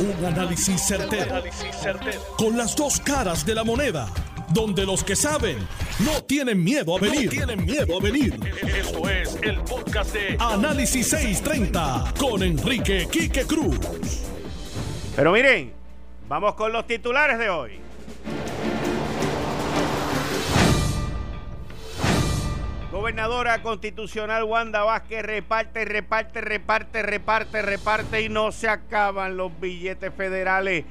Un análisis certero, Con las dos caras de la moneda. Donde los que saben no tienen miedo a venir. tienen miedo a venir. Esto es el podcast de Análisis 630 con Enrique Quique Cruz. Pero miren, vamos con los titulares de hoy. Gobernadora constitucional Wanda Vázquez reparte, reparte, reparte, reparte, reparte y no se acaban los billetes federales.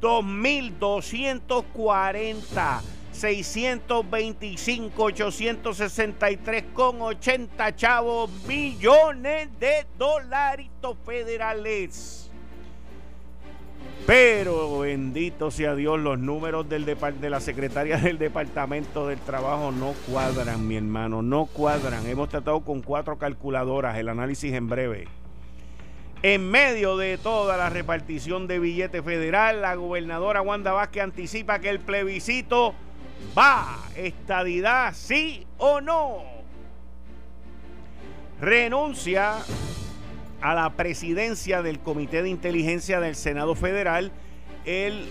2.240, 625, 863 con 80 chavos, millones de dolaritos federales. Pero bendito sea Dios, los números del de la secretaria del Departamento del Trabajo no cuadran, mi hermano, no cuadran. Hemos tratado con cuatro calculadoras, el análisis en breve. En medio de toda la repartición de billete federal, la gobernadora Wanda Vázquez anticipa que el plebiscito va, estadidad, sí o no. Renuncia a la presidencia del Comité de Inteligencia del Senado Federal el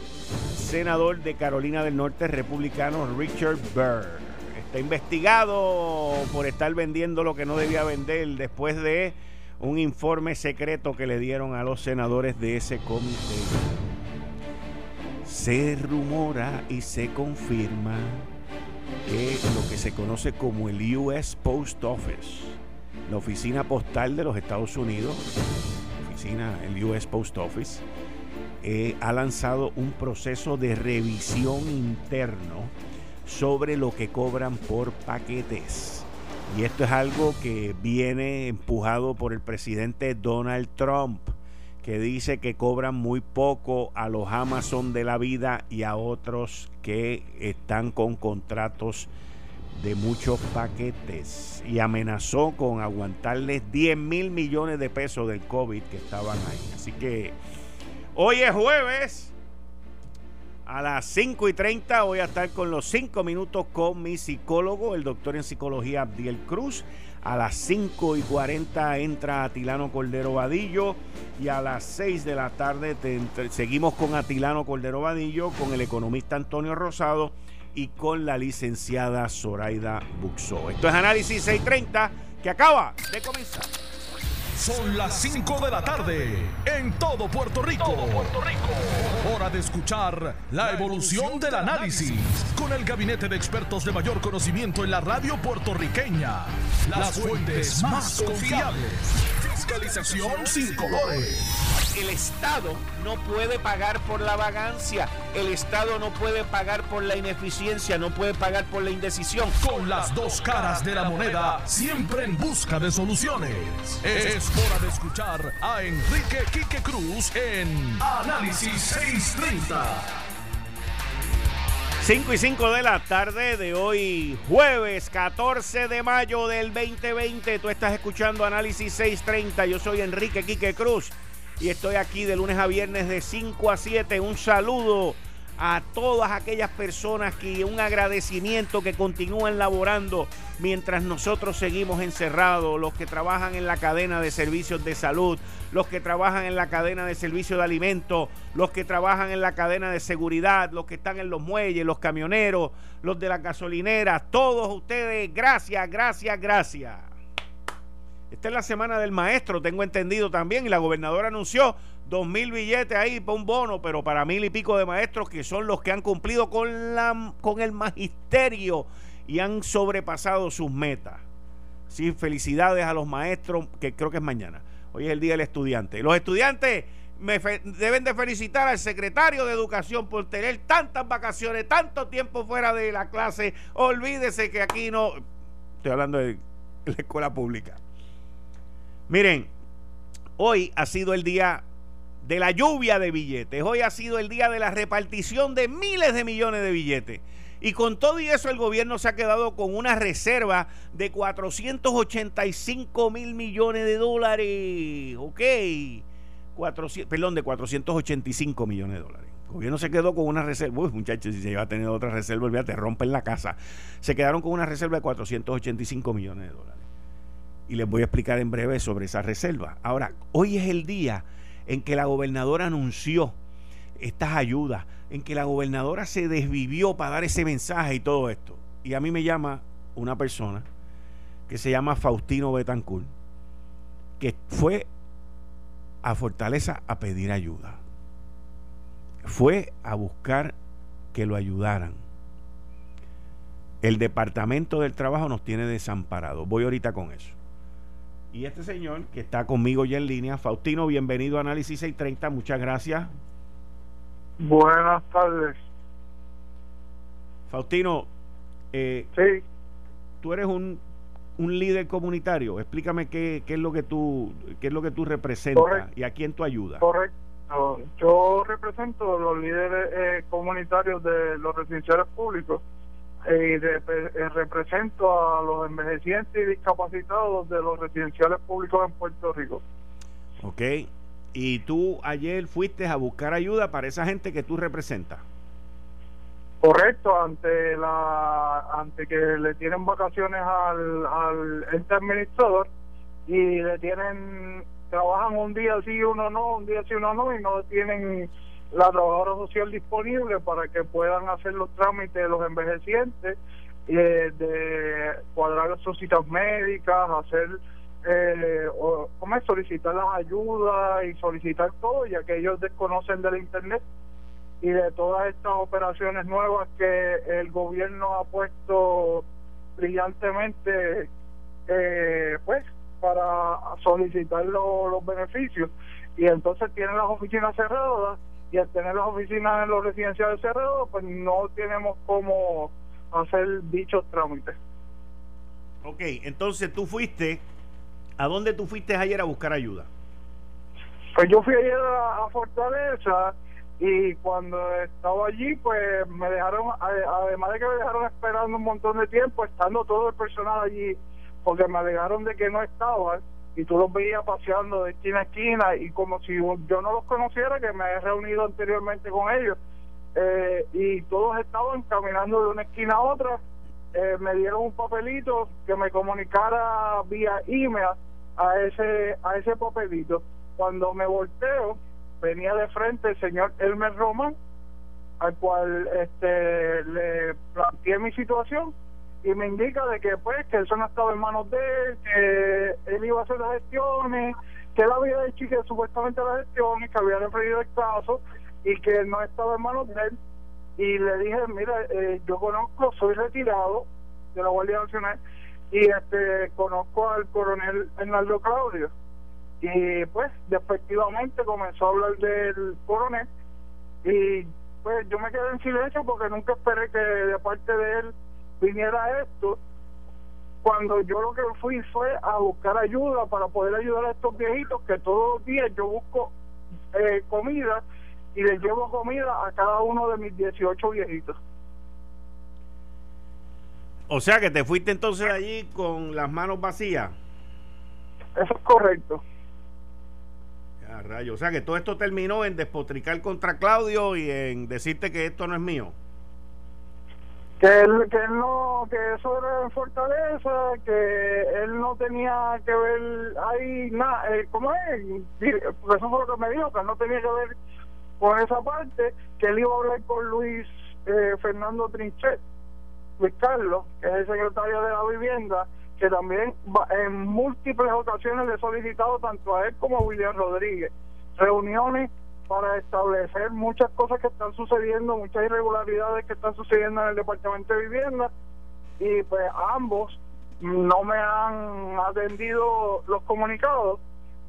senador de Carolina del Norte republicano Richard Burr. Está investigado por estar vendiendo lo que no debía vender después de un informe secreto que le dieron a los senadores de ese comité. Se rumora y se confirma que lo que se conoce como el US Post Office la oficina postal de los Estados Unidos, oficina, el US Post Office, eh, ha lanzado un proceso de revisión interno sobre lo que cobran por paquetes. Y esto es algo que viene empujado por el presidente Donald Trump, que dice que cobran muy poco a los Amazon de la vida y a otros que están con contratos de muchos paquetes y amenazó con aguantarles 10 mil millones de pesos del COVID que estaban ahí. Así que hoy es jueves. A las 5 y 30 voy a estar con los 5 minutos con mi psicólogo, el doctor en psicología Abdiel Cruz. A las 5 y 40 entra Atilano Cordero Vadillo y a las 6 de la tarde seguimos con Atilano Cordero Vadillo, con el economista Antonio Rosado y con la licenciada Zoraida Buxó. Esto es Análisis 630 que acaba de comenzar. Son las 5 de la tarde en todo Puerto Rico. Puerto Rico. Hora de escuchar la evolución del análisis con el gabinete de expertos de mayor conocimiento en la radio puertorriqueña. Las fuentes más confiables. Fiscalización sin colores el Estado no puede pagar por la vagancia, el Estado no puede pagar por la ineficiencia, no puede pagar por la indecisión. Con las dos caras de la moneda, siempre en busca de soluciones. Es hora de escuchar a Enrique Quique Cruz en Análisis 630. 5 y 5 de la tarde de hoy, jueves 14 de mayo del 2020. Tú estás escuchando Análisis 630. Yo soy Enrique Quique Cruz y estoy aquí de lunes a viernes de 5 a 7. Un saludo a todas aquellas personas que un agradecimiento que continúan laborando mientras nosotros seguimos encerrados, los que trabajan en la cadena de servicios de salud, los que trabajan en la cadena de servicios de alimentos, los que trabajan en la cadena de seguridad, los que están en los muelles, los camioneros, los de las gasolineras, todos ustedes, gracias, gracias, gracias. Esta es la semana del maestro, tengo entendido también, y la gobernadora anunció dos mil billetes ahí para un bono, pero para mil y pico de maestros que son los que han cumplido con, el magisterio y han sobrepasado sus metas. Sí, felicidades a los maestros, que creo que es mañana. Hoy es el Día del Estudiante. Los estudiantes deben de felicitar al secretario de Educación por tener tantas vacaciones, tanto tiempo fuera de la clase. Olvídese que aquí no... Estoy hablando de la escuela pública. Miren, hoy ha sido el día de la lluvia de billetes, hoy ha sido el día de la repartición de miles de millones de billetes. Y con todo y eso el gobierno se ha quedado con una reserva de 485 mil millones de dólares. Ok. 400, perdón, de 485 millones de dólares. El gobierno se quedó con una reserva. Uy, muchachos, si se iba a tener otra reserva, olvídate, rompen la casa. Se quedaron con una reserva de 485 millones de dólares y les voy a explicar en breve sobre esa reserva. Ahora, hoy es el día en que la gobernadora anunció estas ayudas, en que la gobernadora se desvivió para dar ese mensaje y todo esto. Y a mí me llama una persona que se llama Faustino Betancourt, que fue a Fortaleza a pedir ayuda. Fue a buscar que lo ayudaran. El Departamento del Trabajo nos tiene desamparado. Voy ahorita con eso. Y este señor que está conmigo ya en línea, Faustino, bienvenido a Análisis 630, muchas gracias. Buenas tardes. Faustino, eh, sí. tú eres un, un líder comunitario. Explícame qué, qué, es lo que tú qué es lo que tú representas y a quién tú ayudas. Correcto. Yo represento los líderes eh, comunitarios de los residenciales públicos eh, eh, represento a los envejecientes y discapacitados de los residenciales públicos en Puerto Rico. Ok. Y tú ayer fuiste a buscar ayuda para esa gente que tú representas. Correcto, ante la ante que le tienen vacaciones al, al ente administrador y le tienen trabajan un día sí uno no, un día sí uno no y no tienen la trabajadora social disponible para que puedan hacer los trámites de los envejecientes eh, de cuadrar sus citas médicas, hacer eh, o, ¿cómo solicitar las ayudas y solicitar todo, ya que ellos desconocen del Internet y de todas estas operaciones nuevas que el gobierno ha puesto brillantemente, eh, pues, para solicitar los beneficios. Y entonces tienen las oficinas cerradas y al tener las oficinas en los residenciales cerrados, pues no tenemos cómo hacer dichos trámites. Ok, entonces tú fuiste ¿A dónde tú fuiste ayer a buscar ayuda? Pues yo fui ayer a, Fortaleza y cuando estaba allí, pues me dejaron, además de que me dejaron esperando un montón de tiempo, estando todo el personal allí, porque me alegaron de que no estaban y tú los veías paseando de esquina a esquina y como si yo no los conociera, que me he reunido anteriormente con ellos. Eh, y todos estaban caminando de una esquina a otra. Eh, me dieron un papelito que me comunicara vía email a ese, a ese papelito. Cuando me volteo, venía de frente el señor Elmer Roman, al cual este, le planteé mi situación y me indica de que pues que eso no estaba en manos de él, que él iba a hacer las gestiones, que él había hecho que supuestamente las gestiones, que había referido el caso y que no estaba en manos de él. Y le dije, mira, eh, yo conozco, soy retirado de la Guardia Nacional y este conozco al coronel Hernando Claudio y pues efectivamente comenzó a hablar del coronel y pues yo me quedé en silencio porque nunca esperé que de parte de él viniera esto cuando yo lo que fui fue a buscar ayuda para poder ayudar a estos viejitos que todos los días yo busco eh, comida y les llevo comida a cada uno de mis 18 viejitos o sea que te fuiste entonces allí con las manos vacías. Eso es correcto. Ya, rayo. O sea que todo esto terminó en despotricar contra Claudio y en decirte que esto no es mío. Que él, que no, que eso era en Fortaleza, que él no tenía que ver ahí nada, eh, ¿cómo es? Eso fue lo que me dijo, que él no tenía que ver con esa parte, que él iba a hablar con Luis eh, Fernando Trinchet Luis Carlos, que es el secretario de la vivienda, que también en múltiples ocasiones le he solicitado tanto a él como a William Rodríguez reuniones para establecer muchas cosas que están sucediendo, muchas irregularidades que están sucediendo en el Departamento de Vivienda y pues ambos no me han atendido los comunicados.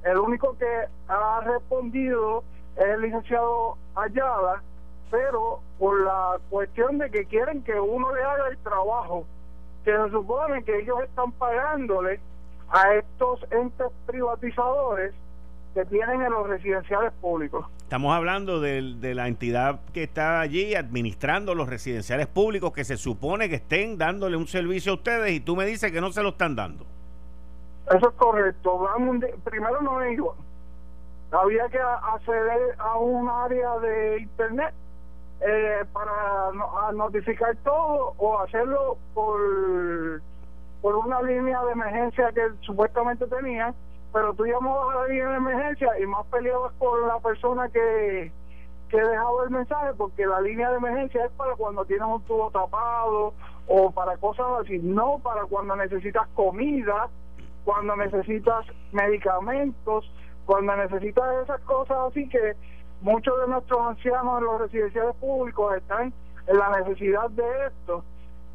El único que ha respondido es el licenciado Ayala, pero por la cuestión de que quieren que uno le haga el trabajo que se supone que ellos están pagándole a estos entes privatizadores que tienen en los residenciales públicos. Estamos hablando de, de, la entidad que está allí administrando los residenciales públicos que se supone que estén dándole un servicio a ustedes y tú me dices que no se lo están dando. Eso es correcto. Primero no iba. Había que acceder a un área de internet eh, para notificar todo o hacerlo por, por una línea de emergencia que supuestamente tenía pero tú llamabas a la línea de emergencia y más peleabas con la persona que, que dejaba el mensaje, porque la línea de emergencia es para cuando tienes un tubo tapado o para cosas así, no para cuando necesitas comida, cuando necesitas medicamentos, cuando necesitas esas cosas así que muchos de nuestros ancianos en los residenciales públicos están en la necesidad de esto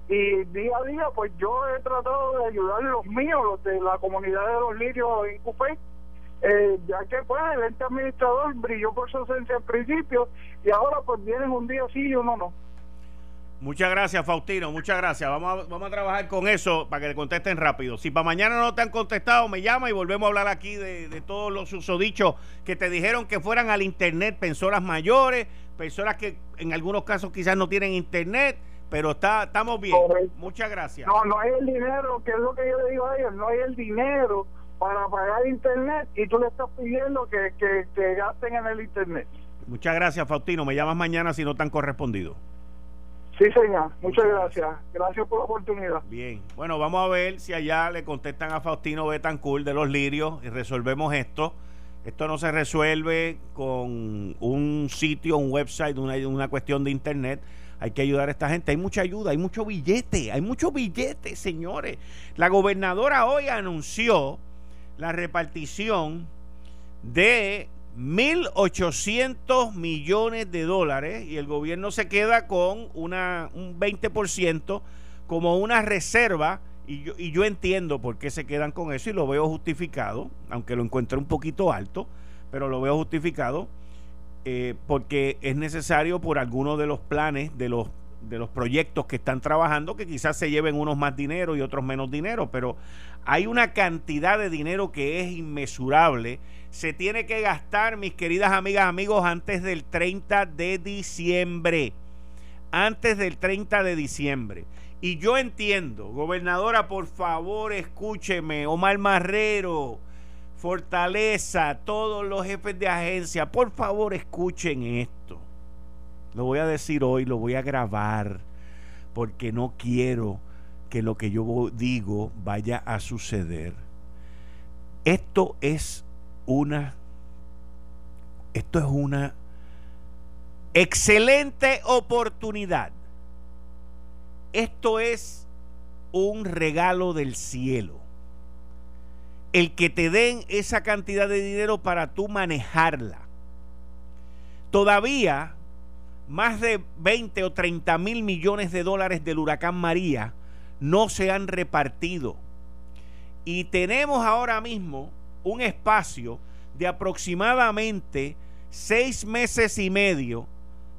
y día a día pues yo he tratado de ayudar a los míos, los de la comunidad de los lirios en Cupé, eh, ya que pues el ente administrador brilló por su ausencia al principio y ahora pues vienen un día sí y uno no. Muchas gracias, Faustino. Muchas gracias. Vamos a, vamos a trabajar con eso para que le contesten rápido. Si para mañana no te han contestado, me llama y volvemos a hablar aquí de, de todos los usodichos que te dijeron que fueran al Internet, personas mayores, personas que en algunos casos quizás no tienen Internet pero está, estamos bien. Muchas gracias. No, no hay el dinero, que es lo que yo le digo a ellos, no hay el dinero para pagar internet y tú le estás pidiendo que, que, gasten en el internet. Muchas gracias, Faustino. Me llamas mañana si no te han correspondido. Sí, señor. Muchas, gracias. gracias. por la oportunidad. Bien. Bueno, vamos a ver si allá le contestan a Faustino Betancourt de los Lirios y resolvemos esto. Esto no se resuelve con un sitio, un website, una, una cuestión de internet hay que ayudar a esta gente. Hay mucha ayuda, hay mucho billete, hay mucho billete, señores. La gobernadora hoy anunció la repartición de 1.800 millones de dólares y el gobierno se queda con una, un 20% como una reserva. Y yo, y yo entiendo por qué se quedan con eso y lo veo justificado, aunque lo encuentre un poquito alto, pero lo veo justificado eh, porque es necesario por algunos de los planes de los de los proyectos que están trabajando que quizás se lleven unos más dinero y otros menos dinero, pero hay una cantidad de dinero que es inmesurable. Se tiene que gastar, mis queridas amigas, amigos, antes del 30 de diciembre. Antes del 30 de diciembre. Y yo entiendo, gobernadora, por favor, escúcheme, Omar Marrero, Fortaleza, todos los jefes de agencia, por favor escuchen esto. Lo voy a decir hoy, lo voy a grabar, porque no quiero que lo que yo digo vaya a suceder. Esto es una, esto es una excelente oportunidad. Esto es un regalo del cielo el que te den esa cantidad de dinero para tú manejarla. Todavía más de 20 o 30 mil millones de dólares del huracán María no se han repartido. Y tenemos ahora mismo un espacio de aproximadamente seis meses y medio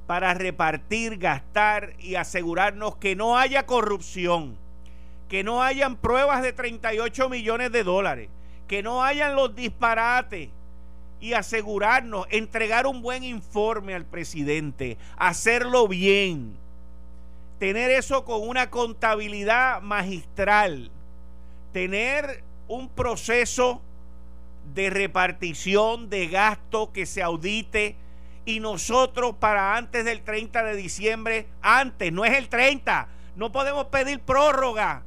para repartir, gastar y asegurarnos que no haya corrupción, que no hayan pruebas de 38 millones de dólares, que no hayan los disparates y asegurarnos, entregar un buen informe al presidente, hacerlo bien, tener eso con una contabilidad magistral, tener un proceso de repartición de gasto que se audite. Y nosotros para antes del 30 de diciembre, antes, no es el 30, no podemos pedir prórroga,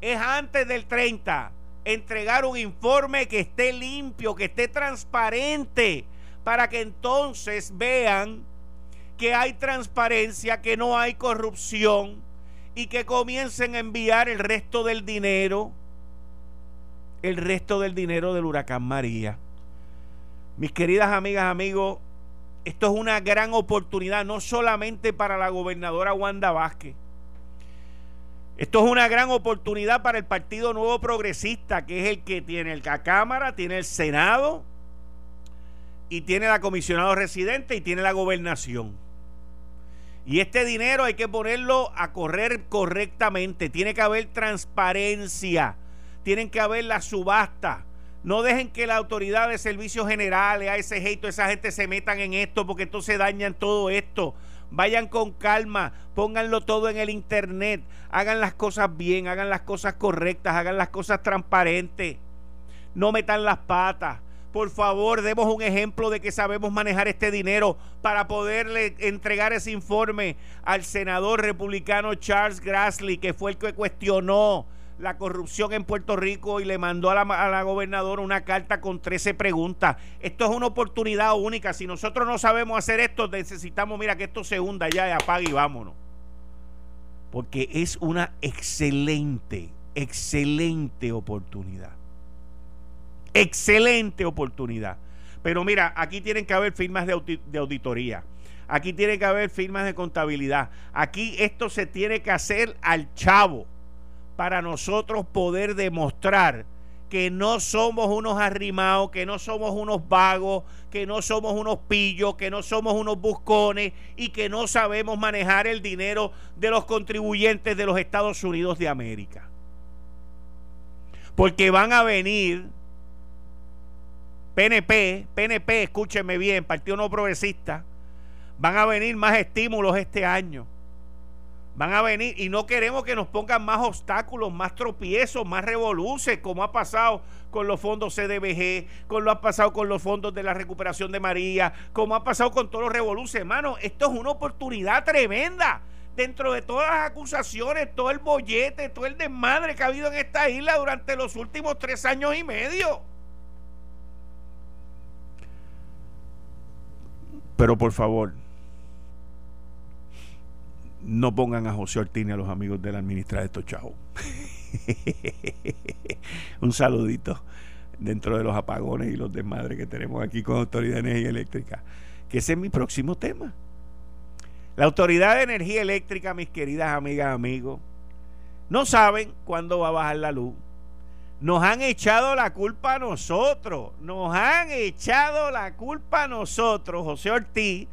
es antes del 30 entregar un informe que esté limpio, que esté transparente, para que entonces vean que hay transparencia, que no hay corrupción y que comiencen a enviar el resto del dinero, el resto del dinero del huracán María. Mis queridas amigas, amigos, esto es una gran oportunidad, no solamente para la gobernadora Wanda Vázquez, esto es una gran oportunidad para el Partido Nuevo Progresista, que es el que tiene la Cámara, tiene el Senado y tiene la comisionado residente y tiene la gobernación. Y este dinero hay que ponerlo a correr correctamente. Tiene que haber transparencia. Tienen que haber la subasta. No dejen que la autoridad de servicios generales, ASG y toda esa gente se metan en esto porque entonces dañan todo esto. Vayan con calma, pónganlo todo en el internet, hagan las cosas bien, hagan las cosas correctas, hagan las cosas transparentes. No metan las patas. Por favor, demos un ejemplo de que sabemos manejar este dinero para poderle entregar ese informe al senador republicano Charles Grassley, que fue el que cuestionó la corrupción en Puerto Rico y le mandó a la, a la gobernadora una carta con 13 preguntas. Esto es una oportunidad única. Si nosotros no sabemos hacer esto, necesitamos, mira, que esto se hunda ya apague y vámonos. Porque es una excelente, excelente oportunidad. Excelente oportunidad. Pero mira, aquí tienen que haber firmas de, de auditoría. Aquí tiene que haber firmas de contabilidad. Aquí esto se tiene que hacer al chavo para nosotros poder demostrar que no somos unos arrimados, que no somos unos vagos, que no somos unos pillos, que no somos unos buscones y que no sabemos manejar el dinero de los contribuyentes de los Estados Unidos de América. Porque van a venir PNP, PNP, escúchenme bien, Partido No Progresista, van a venir más estímulos este año. Van a venir y no queremos que nos pongan más obstáculos, más tropiezos, más revoluces, como ha pasado con los fondos CDBG, como lo ha pasado con los fondos de la recuperación de María, como ha pasado con todos los revoluces. Hermano, esto es una oportunidad tremenda. Dentro de todas las acusaciones, todo el bollete, todo el desmadre que ha habido en esta isla durante los últimos tres años y medio. Pero por favor, no pongan a José Ortiz ni a los amigos de la administración de estos chavos. Un saludito dentro de los apagones y los desmadres que tenemos aquí con Autoridad de Energía Eléctrica. Que ese es mi próximo tema. La Autoridad de Energía Eléctrica, mis queridas amigas, amigos, no saben cuándo va a bajar la luz. Nos han echado la culpa a nosotros. Nos han echado la culpa a nosotros, José Ortiz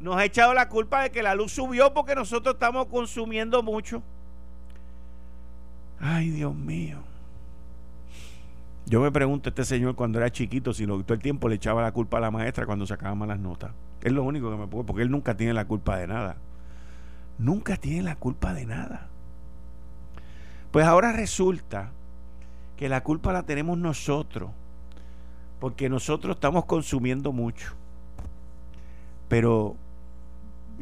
nos ha echado la culpa de que la luz subió porque nosotros estamos consumiendo mucho. Ay, Dios mío. Yo me pregunto a este señor cuando era chiquito si todo el tiempo le echaba la culpa a la maestra cuando sacaba malas notas. Es lo único que me puedo, porque él nunca tiene la culpa de nada. Nunca tiene la culpa de nada. Pues ahora resulta que la culpa la tenemos nosotros, porque nosotros estamos consumiendo mucho. Pero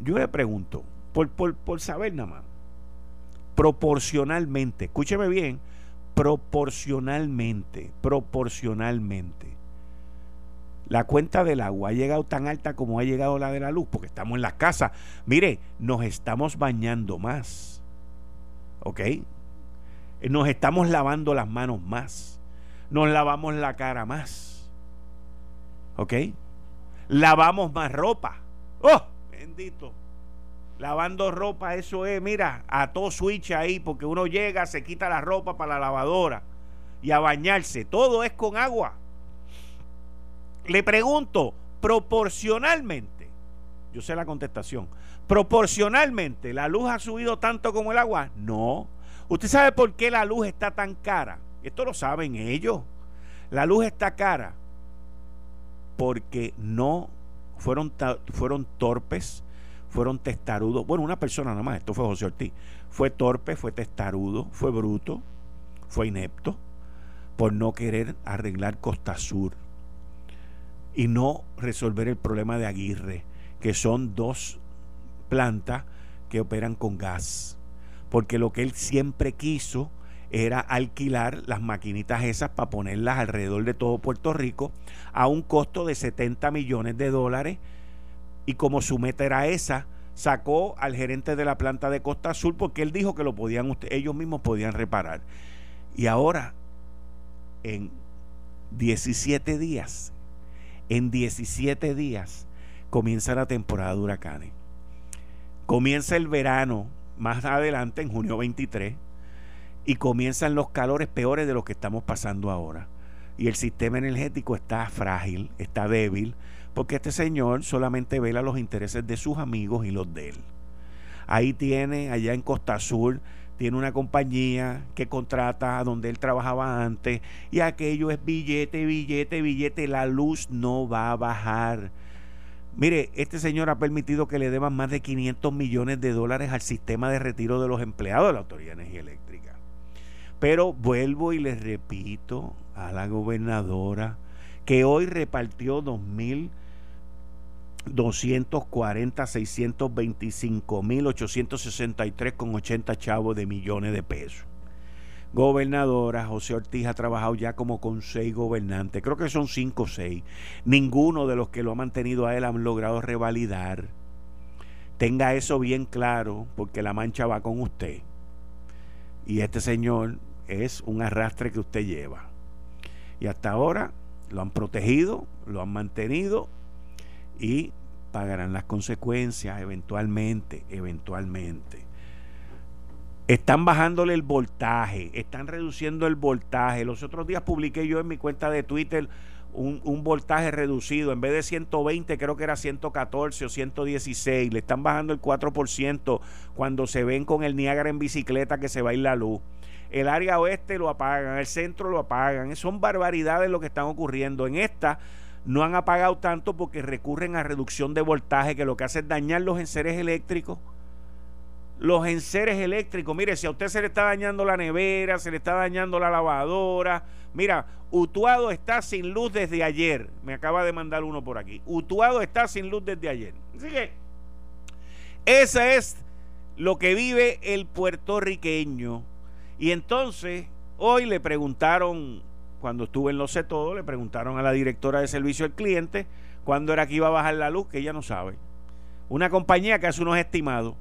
yo le pregunto, por, por, saber nada más, proporcionalmente, escúcheme bien, proporcionalmente, proporcionalmente, la cuenta del agua ha llegado tan alta como ha llegado la de la luz, porque estamos en la casa. Mire, nos estamos bañando más. ¿Ok? Nos estamos lavando las manos más. Nos lavamos la cara más. ¿Ok? Lavamos más ropa. ¡Oh! Bendito. Lavando ropa, eso es, mira, a todo switch ahí, porque uno llega, se quita la ropa para la lavadora y a bañarse. Todo es con agua. Le pregunto, proporcionalmente, yo sé la contestación, proporcionalmente, ¿la luz ha subido tanto como el agua? No. ¿Usted sabe por qué la luz está tan cara? Esto lo saben ellos. La luz está cara porque no fueron, fueron torpes, fueron testarudos. Bueno, una persona nada más, esto fue José Ortiz. Fue torpe, fue testarudo, fue bruto, fue inepto por no querer arreglar Costa Sur y no resolver el problema de Aguirre, que son dos plantas que operan con gas. Porque lo que él siempre quiso era alquilar las maquinitas esas para ponerlas alrededor de todo Puerto Rico a un costo de 70 millones de dólares y como su meta era esa, sacó al gerente de la planta de Costa Azul porque él dijo que lo podían ellos mismos podían reparar. Y ahora en 17 días, en 17 días comienza la temporada de huracanes. Comienza el verano más adelante en junio 23 y comienzan los calores peores de los que estamos pasando ahora. Y el sistema energético está frágil, está débil, porque este señor solamente vela los intereses de sus amigos y los de él. Ahí tiene, allá en Costa Azul, tiene una compañía que contrata a donde él trabajaba antes y aquello es billete, billete, billete, la luz no va a bajar. Mire, este señor ha permitido que le deban más de 500 millones de dólares al sistema de retiro de los empleados de la Autoridad de Energía Eléctrica. Pero vuelvo y les repito a la gobernadora que hoy repartió 2.240, 625 mil 863 con 80 chavos de millones de pesos. gobernadora. José Ortiz ha trabajado ya como con seis gobernantes. Creo que son cinco o seis. Ninguno de los que lo ha mantenido a él han logrado revalidar. Tenga eso bien claro, porque la mancha va con usted. Y este señor es un arrastre que usted lleva. Y hasta ahora lo han protegido, lo han mantenido y pagarán las consecuencias eventualmente, eventualmente. Están bajándole el voltaje, están reduciendo el voltaje. Los otros días publiqué yo en mi cuenta de Twitter un, un, voltaje reducido. En vez de 120, creo que era 114 o 116. Le están bajando el 4% cuando se ven con el Niágara en bicicleta que se va a ir la luz. El área oeste lo apagan, el centro lo apagan. Son barbaridades lo que están ocurriendo. En esta no han apagado tanto porque recurren a reducción de voltaje, que lo que hace es dañar los enseres eléctricos. Los enseres eléctricos, mire, si a usted se le está dañando la nevera, se le está dañando la lavadora, mira, Utuado está sin luz desde ayer. Me acaba de mandar uno por aquí. Utuado está sin luz desde ayer. Así que, esa es lo que vive el puertorriqueño. Y entonces, hoy le preguntaron cuando estuve en Lo Sé Todo, le preguntaron a la directora de servicio al cliente cuándo era que iba a bajar la luz, que ella no sabe. Una compañía que hace unos estimados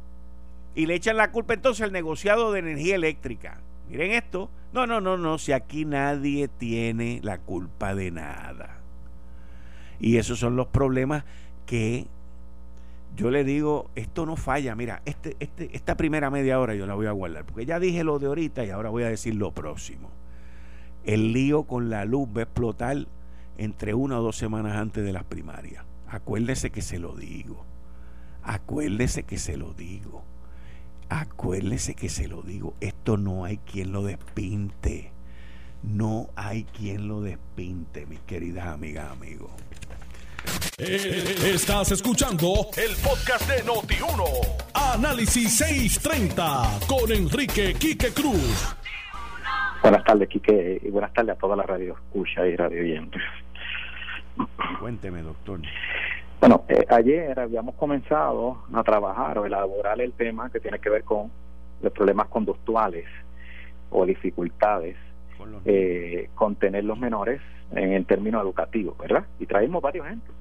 y le echan la culpa entonces al negociado de energía eléctrica. Miren esto. No, no, no, no, si aquí nadie tiene la culpa de nada. Y esos son los problemas que yo le digo, esto no falla. Mira, este, este, esta primera media hora yo la voy a guardar, porque ya dije lo de ahorita y ahora voy a decir lo próximo el lío con la luz va a explotar entre una o dos semanas antes de las primarias. Acuérdese que se lo digo. Acuérdese que se lo digo. Acuérdese que se lo digo. Esto no hay quien lo despinte. No hay quien lo despinte, mis queridas amigas, amigos. Eh, estás escuchando el podcast de Noti1. Análisis 630 con Enrique Quique Cruz. Buenas tardes, Quique, y buenas tardes a toda la radio escucha y radio oyentes. Cuénteme, doctor. Bueno, eh, ayer habíamos comenzado a trabajar o elaborar el tema que tiene que ver con los problemas conductuales o dificultades eh, tener los menores en el término educativo, ¿verdad? Y traemos varios ejemplos.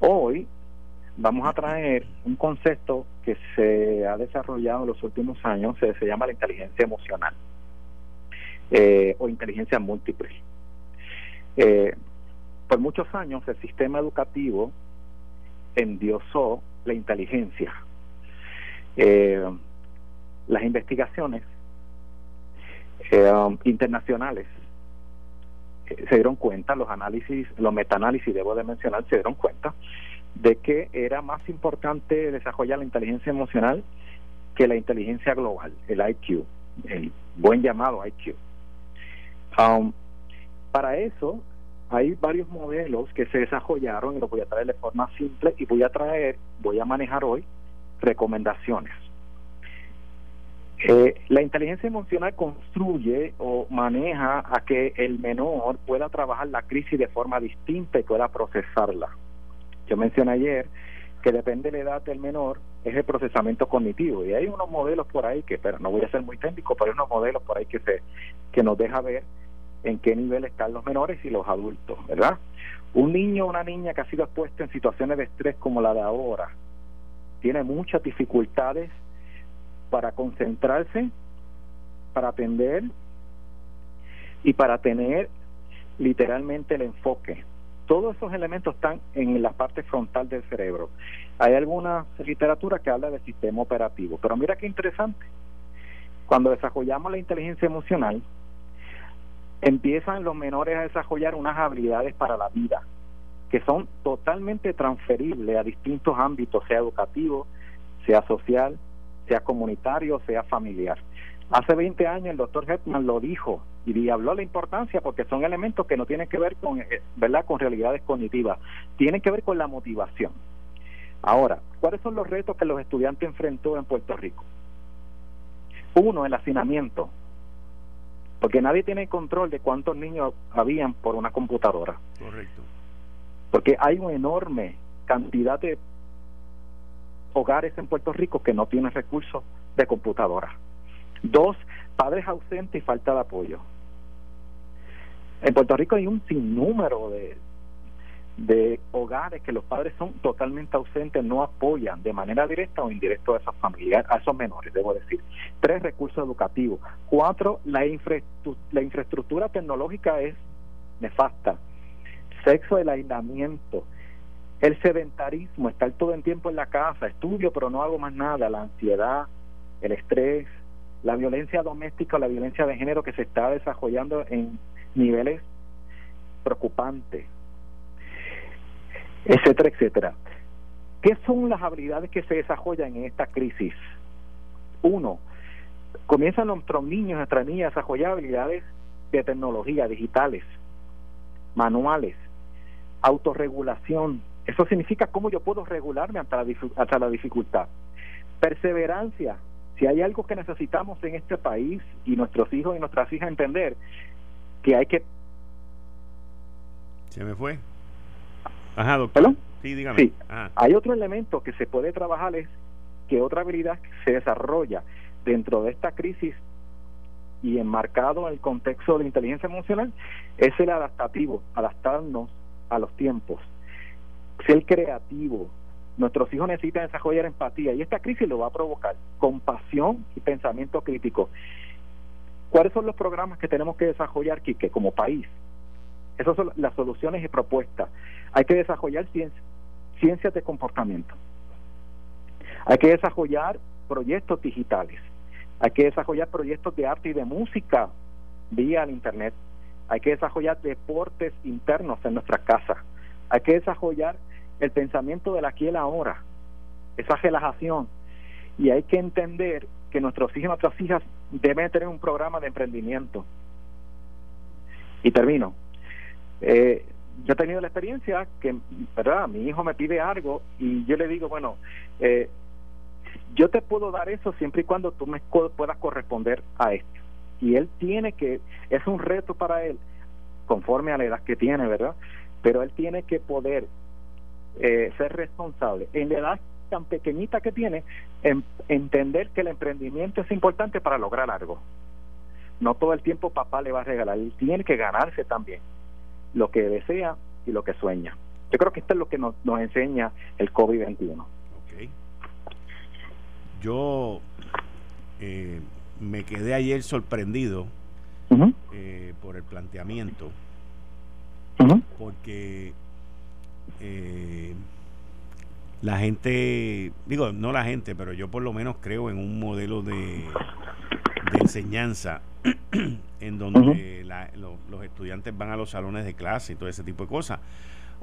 Hoy vamos a traer un concepto que se ha desarrollado en los últimos años, se llama la inteligencia emocional eh, o inteligencia múltiple. Eh, por muchos años el sistema educativo endiosó la inteligencia. Eh, las investigaciones um, internacionales se dieron cuenta, los análisis, los metaanálisis, debo de mencionar, se dieron cuenta de que era más importante desarrollar la inteligencia emocional que la inteligencia global, el IQ, el buen llamado IQ. Um, para eso hay varios modelos que se desarrollaron y los voy a traer de forma simple y voy a traer, voy a manejar hoy recomendaciones. Eh, la inteligencia emocional construye o maneja a que el menor pueda trabajar la crisis de forma distinta y pueda procesarla. Yo mencioné ayer que depende de la edad del menor, es el procesamiento cognitivo. Y hay unos modelos por ahí que, pero no voy a ser muy técnico, pero hay unos modelos por ahí que, se, que nos deja ver en qué nivel están los menores y los adultos, ¿verdad? Un niño o una niña que ha sido expuesto en situaciones de estrés como la de ahora, tiene muchas dificultades para concentrarse, para atender y para tener literalmente el enfoque. Todos esos elementos están en la parte frontal del cerebro. Hay alguna literatura que habla del sistema operativo, pero mira qué interesante. Cuando desarrollamos la inteligencia emocional, empiezan los menores a desarrollar unas habilidades para la vida que son totalmente transferibles a distintos ámbitos, sea educativo, sea social, sea comunitario, sea familiar. Hace 20 años el doctor Hetman lo dijo y habló de la importancia porque son elementos que no tienen que ver con, eh, ¿verdad? con realidades cognitivas, tienen que ver con la motivación. Ahora, ¿cuáles son los retos que los estudiantes enfrentó en Puerto Rico? Uno, el hacinamiento porque nadie tiene control de cuántos niños habían por una computadora. Correcto. Porque hay una enorme cantidad de hogares en Puerto Rico que no tienen recursos de computadora. Dos, padres ausentes y falta de apoyo. En Puerto Rico hay un sinnúmero de, de hogares que los padres son totalmente ausentes, no apoyan de manera directa o indirecta a esas familias, a esos menores, debo decir. Tres, recursos educativos. Cuatro, la, la infraestructura tecnológica es nefasta. Sexo, el aislamiento, el sedentarismo, estar todo el tiempo en la casa, estudio pero no hago más nada, la ansiedad, el estrés, la violencia doméstica la violencia de género que se está desarrollando en niveles preocupantes, etcétera, etcétera. ¿Qué son las habilidades que se desarrollan en esta crisis? Uno, comienzan nuestros niños, nuestras niñas a desarrollar habilidades de tecnología, digitales, manuales, autorregulación. Eso significa cómo yo puedo regularme ante la, ante la dificultad. Perseverancia. Si hay algo que necesitamos en este país y nuestros hijos y nuestras hijas entender, que hay que... Se me fue. Ajá, doctor. Sí, dígame. Sí. Hay otro elemento que se puede trabajar es que otra habilidad se desarrolla dentro de esta crisis y enmarcado en el contexto de inteligencia emocional es el adaptativo, adaptarnos a los tiempos, ser creativo. Nuestros hijos necesitan desarrollar empatía y esta crisis lo va a provocar, compasión y pensamiento crítico. ¿Cuáles son los programas que tenemos que desarrollar, Quique, como país? Esas son las soluciones y propuestas. Hay que desarrollar ciencias de comportamiento. Hay que desarrollar proyectos digitales. Hay que desarrollar proyectos de arte y de música vía el Internet. Hay que desarrollar deportes internos en nuestra casa. Hay que desarrollar el pensamiento del aquí y el ahora, esa relajación. Y hay que entender que nuestros hijos y nuestras hijas deben tener un programa de emprendimiento. Y termino. Eh, yo he tenido la experiencia que, ¿verdad? Mi hijo me pide algo y yo le digo, bueno, eh, yo te puedo dar eso siempre y cuando tú me puedas corresponder a esto. Y él tiene que, es un reto para él, conforme a la edad que tiene, ¿verdad? Pero él tiene que poder eh, ser responsable. En la edad tan pequeñita que tiene, entender que el emprendimiento es importante para lograr algo. No todo el tiempo papá le va a regalar, él tiene que ganarse también lo que desea y lo que sueña. Yo creo que esto es lo que nos, nos enseña el COVID-21. Okay. Yo eh, me quedé ayer sorprendido eh, por el planteamiento, porque eh, la gente, digo, no la gente, pero yo por lo menos creo en un modelo de, de enseñanza en donde los estudiantes van a los salones de clase y todo ese tipo de cosas.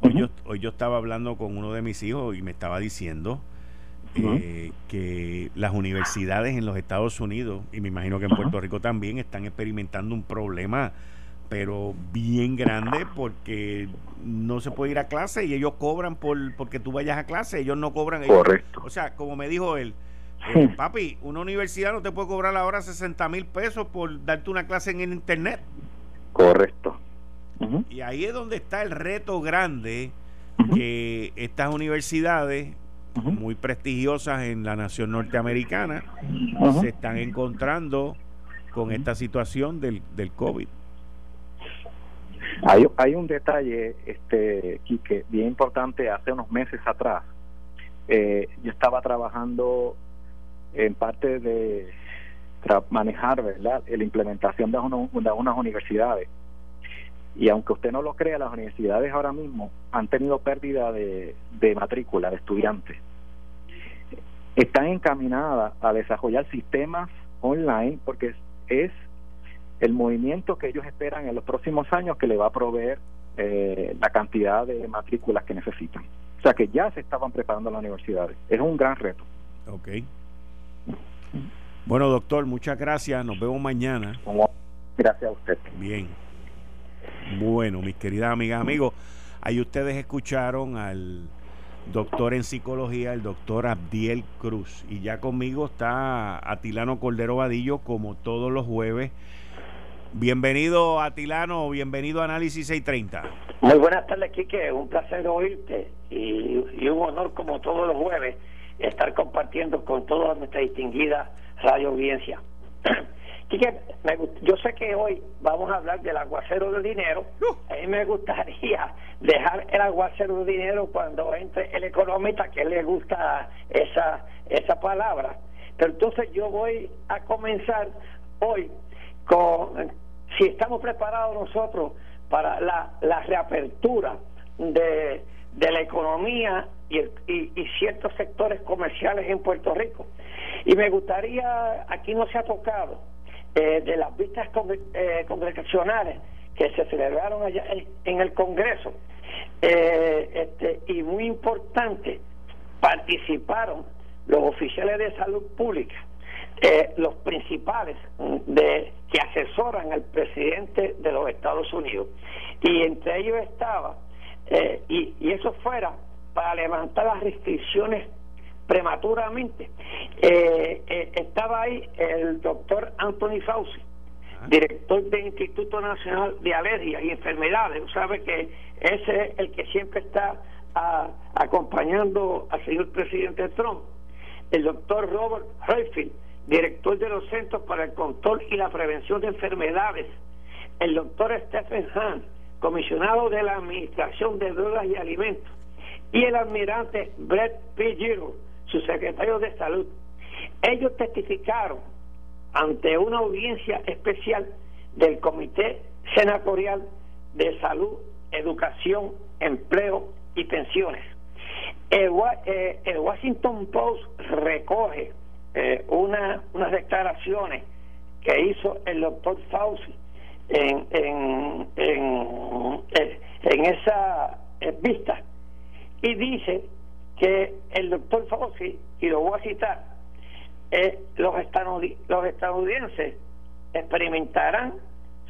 Hoy, yo, hoy yo estaba hablando con uno de mis hijos y me estaba diciendo eh, que las universidades en los Estados Unidos, y me imagino que en Puerto Rico también, están experimentando un problema pero bien grande porque no se puede ir a clase y ellos cobran por porque tú vayas a clase, ellos no cobran. Correcto. o sea, como me dijo él, eh, papi, una universidad no te puede cobrar ahora 60 mil pesos por darte una clase en el internet. Correcto. Y ahí es donde está el reto grande que estas universidades muy prestigiosas en la nación norteamericana se están encontrando con esta situación del, del COVID. Hay, hay un detalle, este, Quique, bien importante. Hace unos meses atrás, eh, yo estaba trabajando en parte de manejar ¿verdad? la implementación de, de unas universidades. Y aunque usted no lo crea, las universidades ahora mismo han tenido pérdida de matrícula de estudiantes. Están encaminadas a desarrollar sistemas online porque es, el movimiento que ellos esperan en los próximos años que le va a proveer eh, la cantidad de matrículas que necesitan. O sea que ya se estaban preparando las universidades. Es un gran reto. Ok. Bueno, doctor, muchas gracias. Nos vemos mañana. Gracias a usted. Bien. Bueno, mis queridas amigas, amigos, ahí ustedes escucharon al doctor en psicología, el doctor Abdiel Cruz. Y ya conmigo está Atilano Cordero Vadillo, como todos los jueves. Bienvenido, Atilano, bienvenido a Análisis 630. Muy buenas tardes, Quique. Un placer oírte y, y un honor, como todos los jueves, estar compartiendo con toda nuestra distinguida radio audiencia. yo sé que hoy vamos a hablar del aguacero del dinero. Uh. A mí me gustaría dejar el aguacero del dinero cuando entre el economista que le gusta esa, esa palabra. Pero entonces yo voy a comenzar hoy con si estamos preparados nosotros para la, la reapertura de, de la economía y, y, ciertos sectores comerciales en Puerto Rico. Y me gustaría, aquí no se ha tocado, eh, de las vistas eh, congregacionales que se celebraron allá en, el Congreso, eh, este, y muy importante, participaron los oficiales de salud pública, los principales de que asesoran al presidente de los Estados Unidos, y entre ellos estaba, y, y eso fuera para levantar las restricciones prematuramente. Eh, eh, estaba ahí el doctor Anthony Fauci, ah. director del Instituto Nacional de Alergias y Enfermedades. Sabe que ese es el que siempre está ah, acompañando al señor presidente Trump. El doctor Robert Redfield, director de los Centros para el Control y la Prevención de Enfermedades. El doctor Stephen Hahn, comisionado de la Administración de Drogas y Alimentos. Y el almirante Brett P. Giro, su secretario de salud, ellos testificaron ante una audiencia especial del Comité Senatorial de Salud, Educación, Empleo y Pensiones. El, eh, Washington Post recoge eh, una, unas declaraciones que hizo el doctor Fauci en, en, en, esa eh, vista. Y dice que el doctor Fauci, y lo voy a citar, eh, los, los estadounidenses experimentarán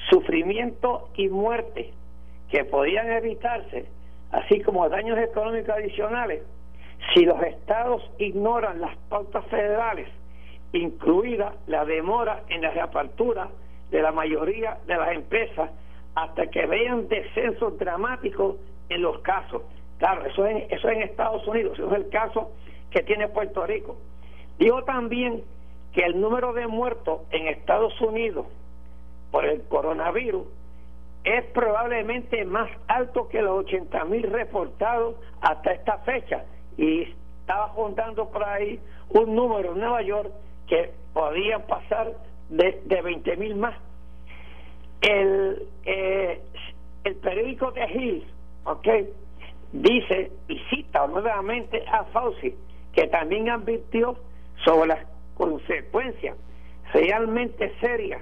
sufrimiento y muerte que podían evitarse, así como daños económicos adicionales, si los estados ignoran las pautas federales, incluida la demora en la reapertura de la mayoría de las empresas, hasta que vean descensos dramáticos en los casos. Claro, eso es, eso en Estados Unidos, eso es el caso que tiene Puerto Rico. Dijo también que el número de muertos en Estados Unidos por el coronavirus es probablemente más alto que los 80 mil reportados hasta esta fecha y estaba juntando por ahí un número en Nueva York que podían pasar de, de 20 mil más. El, eh, el periódico de Hills, ¿ok? dice y cita nuevamente a Fauci, que también advirtió sobre las consecuencias realmente serias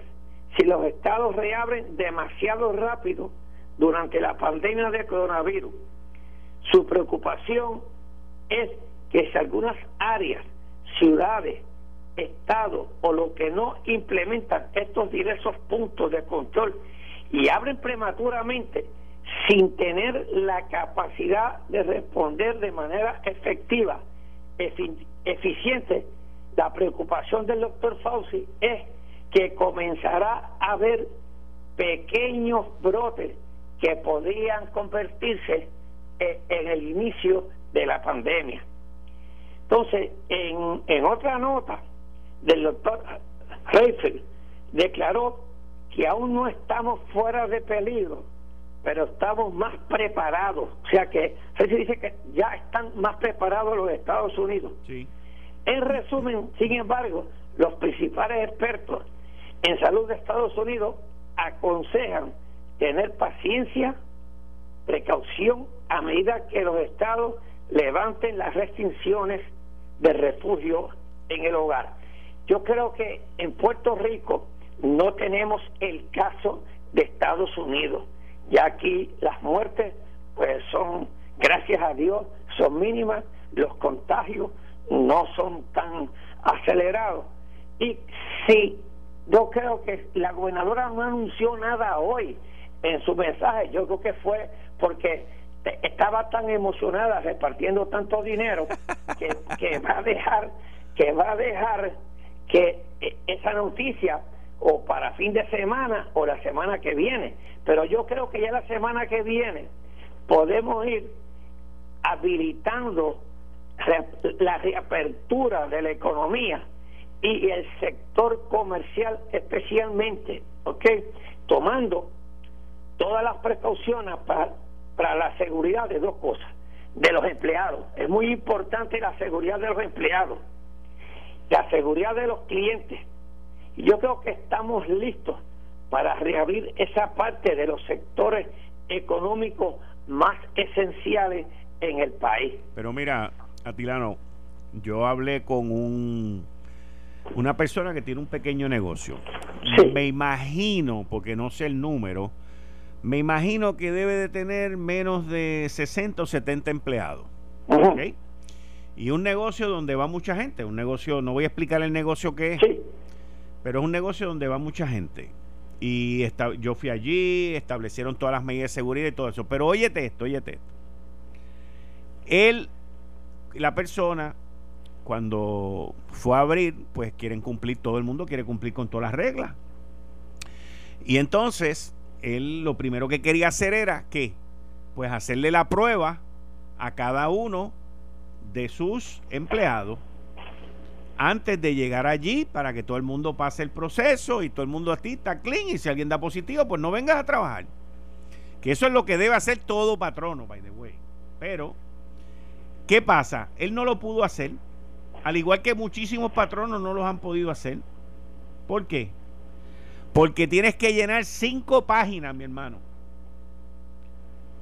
si los estados reabren demasiado rápido durante la pandemia de coronavirus. Su preocupación es que si algunas áreas, ciudades, estados o lo que no implementan estos diversos puntos de control y abren prematuramente, sin tener la capacidad de responder de manera efectiva, eficiente, la preocupación del doctor Fauci es que comenzará a haber pequeños brotes que podrían convertirse e, en el inicio de la pandemia. Entonces, en, en otra nota del doctor Reifel, declaró que aún no estamos fuera de peligro pero estamos más preparados. O sea que se dice que ya están más preparados los Estados Unidos. Sí. En resumen, sin embargo, los principales expertos en salud de Estados Unidos aconsejan tener paciencia, precaución a medida que los estados levanten las restricciones de refugio en el hogar. Yo creo que en Puerto Rico no tenemos el caso de Estados Unidos ya aquí las muertes, pues son, gracias a Dios, son mínimas, los contagios no son tan acelerados. Y sí, yo creo que la gobernadora no anunció nada hoy en su mensaje, yo creo que fue porque estaba tan emocionada repartiendo tanto dinero que, va a dejar que va a dejar que e, esa noticia o para fin de semana o la semana que viene. Pero yo creo que ya la semana que viene podemos ir habilitando la reapertura de la economía y el sector comercial especialmente, ¿ok? Tomando todas las precauciones para, para la seguridad de dos cosas, de los empleados. Es muy importante la seguridad de los empleados, la seguridad de los clientes. Y yo creo que estamos listos para reabrir esa parte de los sectores económicos más esenciales en el país. Pero mira, Atilano, yo hablé con un una persona que tiene un pequeño negocio. Me imagino, porque no sé el número, me imagino que debe de tener menos de 60 o 70 empleados. Y un negocio donde va mucha gente, un negocio, no voy a explicar el negocio que es, pero es un negocio donde va mucha gente. Y yo fui allí, establecieron todas las medidas de seguridad y todo eso. Pero óyete esto, óyete esto. Él, la persona, cuando fue a abrir, pues quieren cumplir, todo el mundo quiere cumplir con todas las reglas. Y entonces, él lo primero que quería hacer era que, pues hacerle la prueba a cada uno de sus empleados antes de llegar allí para que todo el mundo pase el proceso y todo el mundo ti está clean y si alguien da positivo, pues no vengas a trabajar. Que eso es lo que debe hacer todo patrono, by the way. Pero, ¿qué pasa? Él no lo pudo hacer al igual que muchísimos patronos no los han podido hacer. ¿Por qué? Porque tienes que llenar cinco páginas, mi hermano.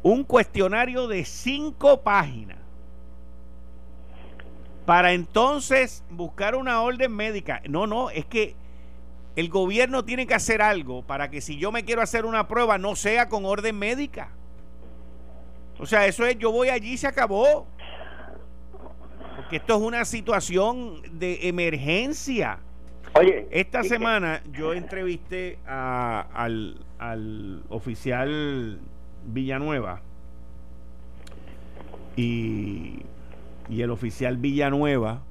Un cuestionario de cinco páginas. Para entonces buscar una orden médica. No, no, es que el gobierno tiene que hacer algo para que si yo me quiero hacer una prueba no sea con orden médica. O sea, eso es, yo voy allí y se acabó que esto es una situación de emergencia. Oye, esta semana yo entrevisté al, oficial Villanueva y, y el oficial Villanueva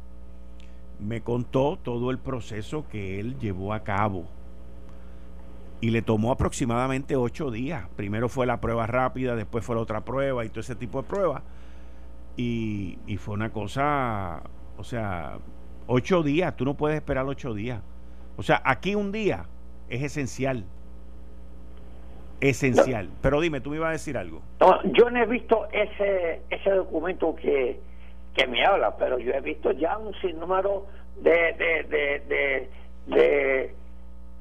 me contó todo el proceso que él llevó a cabo y le tomó aproximadamente ocho días. Primero fue la prueba rápida, después fue la otra prueba y todo ese tipo de pruebas. Y, fue una cosa, o sea, ocho días, tú no puedes esperar ocho días. O sea, aquí un día es esencial. Esencial. Pero dime, tú me ibas a decir algo. No, yo no he visto ese, ese documento que, que me habla, pero yo he visto ya un sinnúmero de, de, de, de,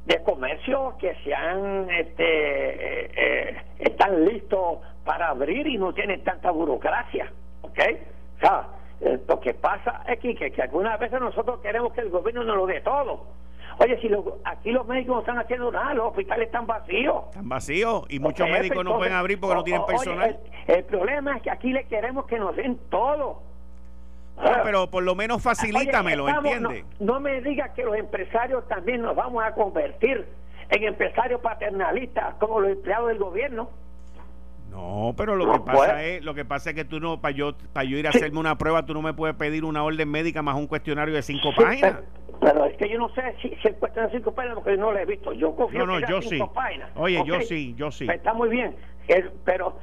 de, comercios que se han este, eh, eh, están listos para abrir y no tienen tanta burocracia. ¿Ok? O sea, eh, lo que pasa es que, que, algunas veces nosotros queremos que el gobierno nos lo dé todo. Oye, si aquí los médicos no están haciendo nada, los hospitales están vacíos. Están vacíos y muchos médicos no pueden abrir porque no tienen personal. el, problema es que aquí le queremos que nos den todo. pero por lo menos facilítamelo, ¿entiendes? No, no, me digas que los empresarios también nos vamos a convertir en empresarios paternalistas como los empleados del gobierno. No, pero lo que pasa es, lo que pasa es que tú no, para yo, para yo ir a hacerme una prueba, tú no me puedes pedir una orden médica más un cuestionario de cinco páginas. Pero, es que yo no sé si, si el cuestionario de cinco páginas porque no lo he visto. Yo confío no, no, yo sí. Oye, yo sí, yo sí. Está muy bien, pero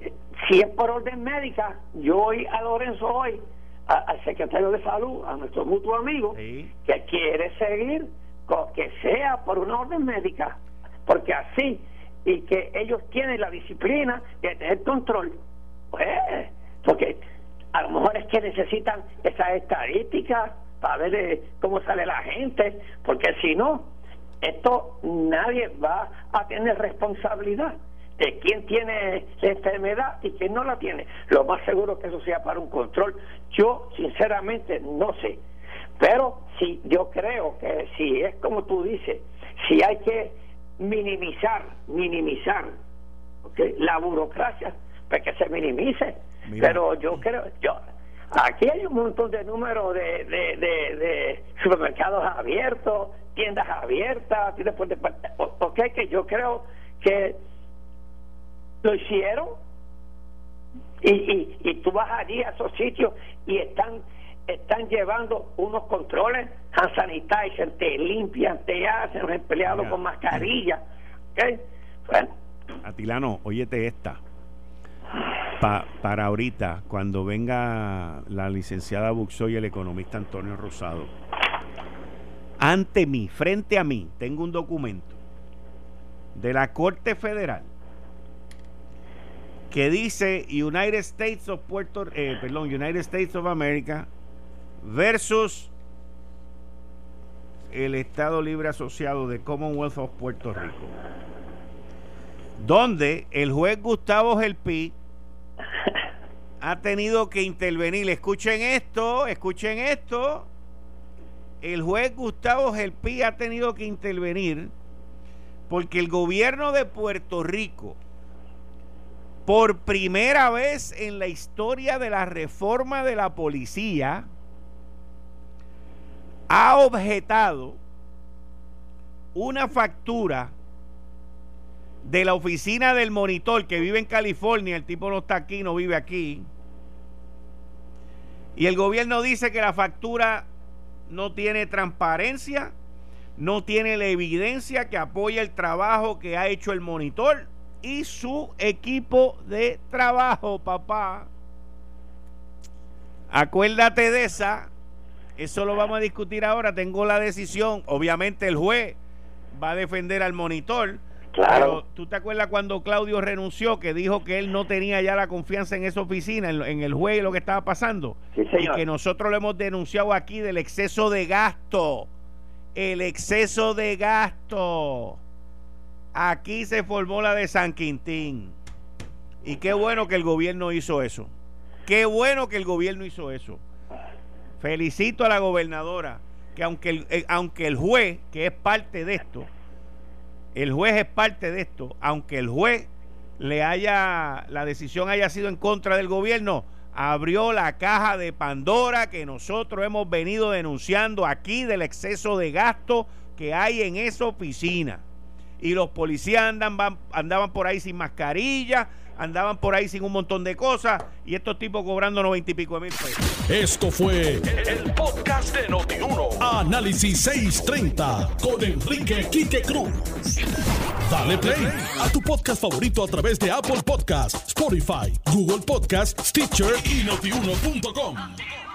eh, si es por orden médica, yo voy a Lorenzo hoy, al secretario de salud, a nuestro mutuo amigo, que quiere seguir con que sea por una orden médica, porque así y que ellos tienen la disciplina de tener control. Pues, porque a lo mejor es que necesitan esas estadísticas para ver eh, cómo sale la gente, porque si no, esto nadie va a tener responsabilidad de quién tiene la enfermedad y quién no la tiene. Lo más seguro es que eso sea para un control. Yo, sinceramente, no sé. Pero si yo creo que si es como tú dices, si hay que minimizar, minimizar la burocracia, para que se minimice. Pero yo creo, yo aquí hay un montón de números de, de, de, supermercados abiertos, tiendas abiertas, tiendas por ok, que yo creo que lo hicieron y, y, y tú vas allí a esos sitios y están están llevando unos controles hand sanitizer, te limpian, te hacen los empleados con mascarilla. ¿okay? Bueno. Atilano, óyete esta. para ahorita, cuando venga la licenciada Buxo y el economista Antonio Rosado, ante mí, frente a mí, tengo un documento de la Corte Federal que dice United States of Puerto eh, perdón, United States of America versus el Estado Libre Asociado de Commonwealth of Puerto Rico. Donde el juez Gustavo Gelpi ha tenido que intervenir. Escuchen esto, escuchen esto. El juez Gustavo Gelpi ha tenido que intervenir porque el gobierno de Puerto Rico, por primera vez en la historia de la reforma de la policía, ha objetado una factura de la oficina del monitor que vive en California, el tipo no está aquí, no vive aquí, y el gobierno dice que la factura no tiene transparencia, no tiene la evidencia que apoya el trabajo que ha hecho el monitor y su equipo de trabajo, papá. Acuérdate de esa. Eso lo vamos a discutir ahora. Tengo la decisión. Obviamente el juez va a defender al monitor. Claro. ¿tú te acuerdas cuando Claudio renunció que dijo que él no tenía ya la confianza en esa oficina, en, el juez y lo que estaba pasando? Y que nosotros lo hemos denunciado aquí del exceso de gasto. El exceso de gasto. Aquí se formó la de San Quintín. Y qué bueno que el gobierno hizo eso. Qué bueno que el gobierno hizo eso. Felicito a la gobernadora que aunque eh, aunque el juez, que es parte de esto, el juez es parte de esto, aunque el juez le haya, la decisión haya sido en contra del gobierno, abrió la caja de Pandora que nosotros hemos venido denunciando aquí del exceso de gasto que hay en esa oficina. Y los policías andan, andaban por ahí sin mascarilla, andaban por ahí sin un montón de cosas y estos tipos cobrando noventa y pico de mil pesos. Esto fue el, podcast de Notiuno. Análisis 630 con Enrique Quique Cruz. Dale play a tu podcast favorito a través de Apple Podcasts, Spotify, Google Podcasts, Stitcher y notiuno.com.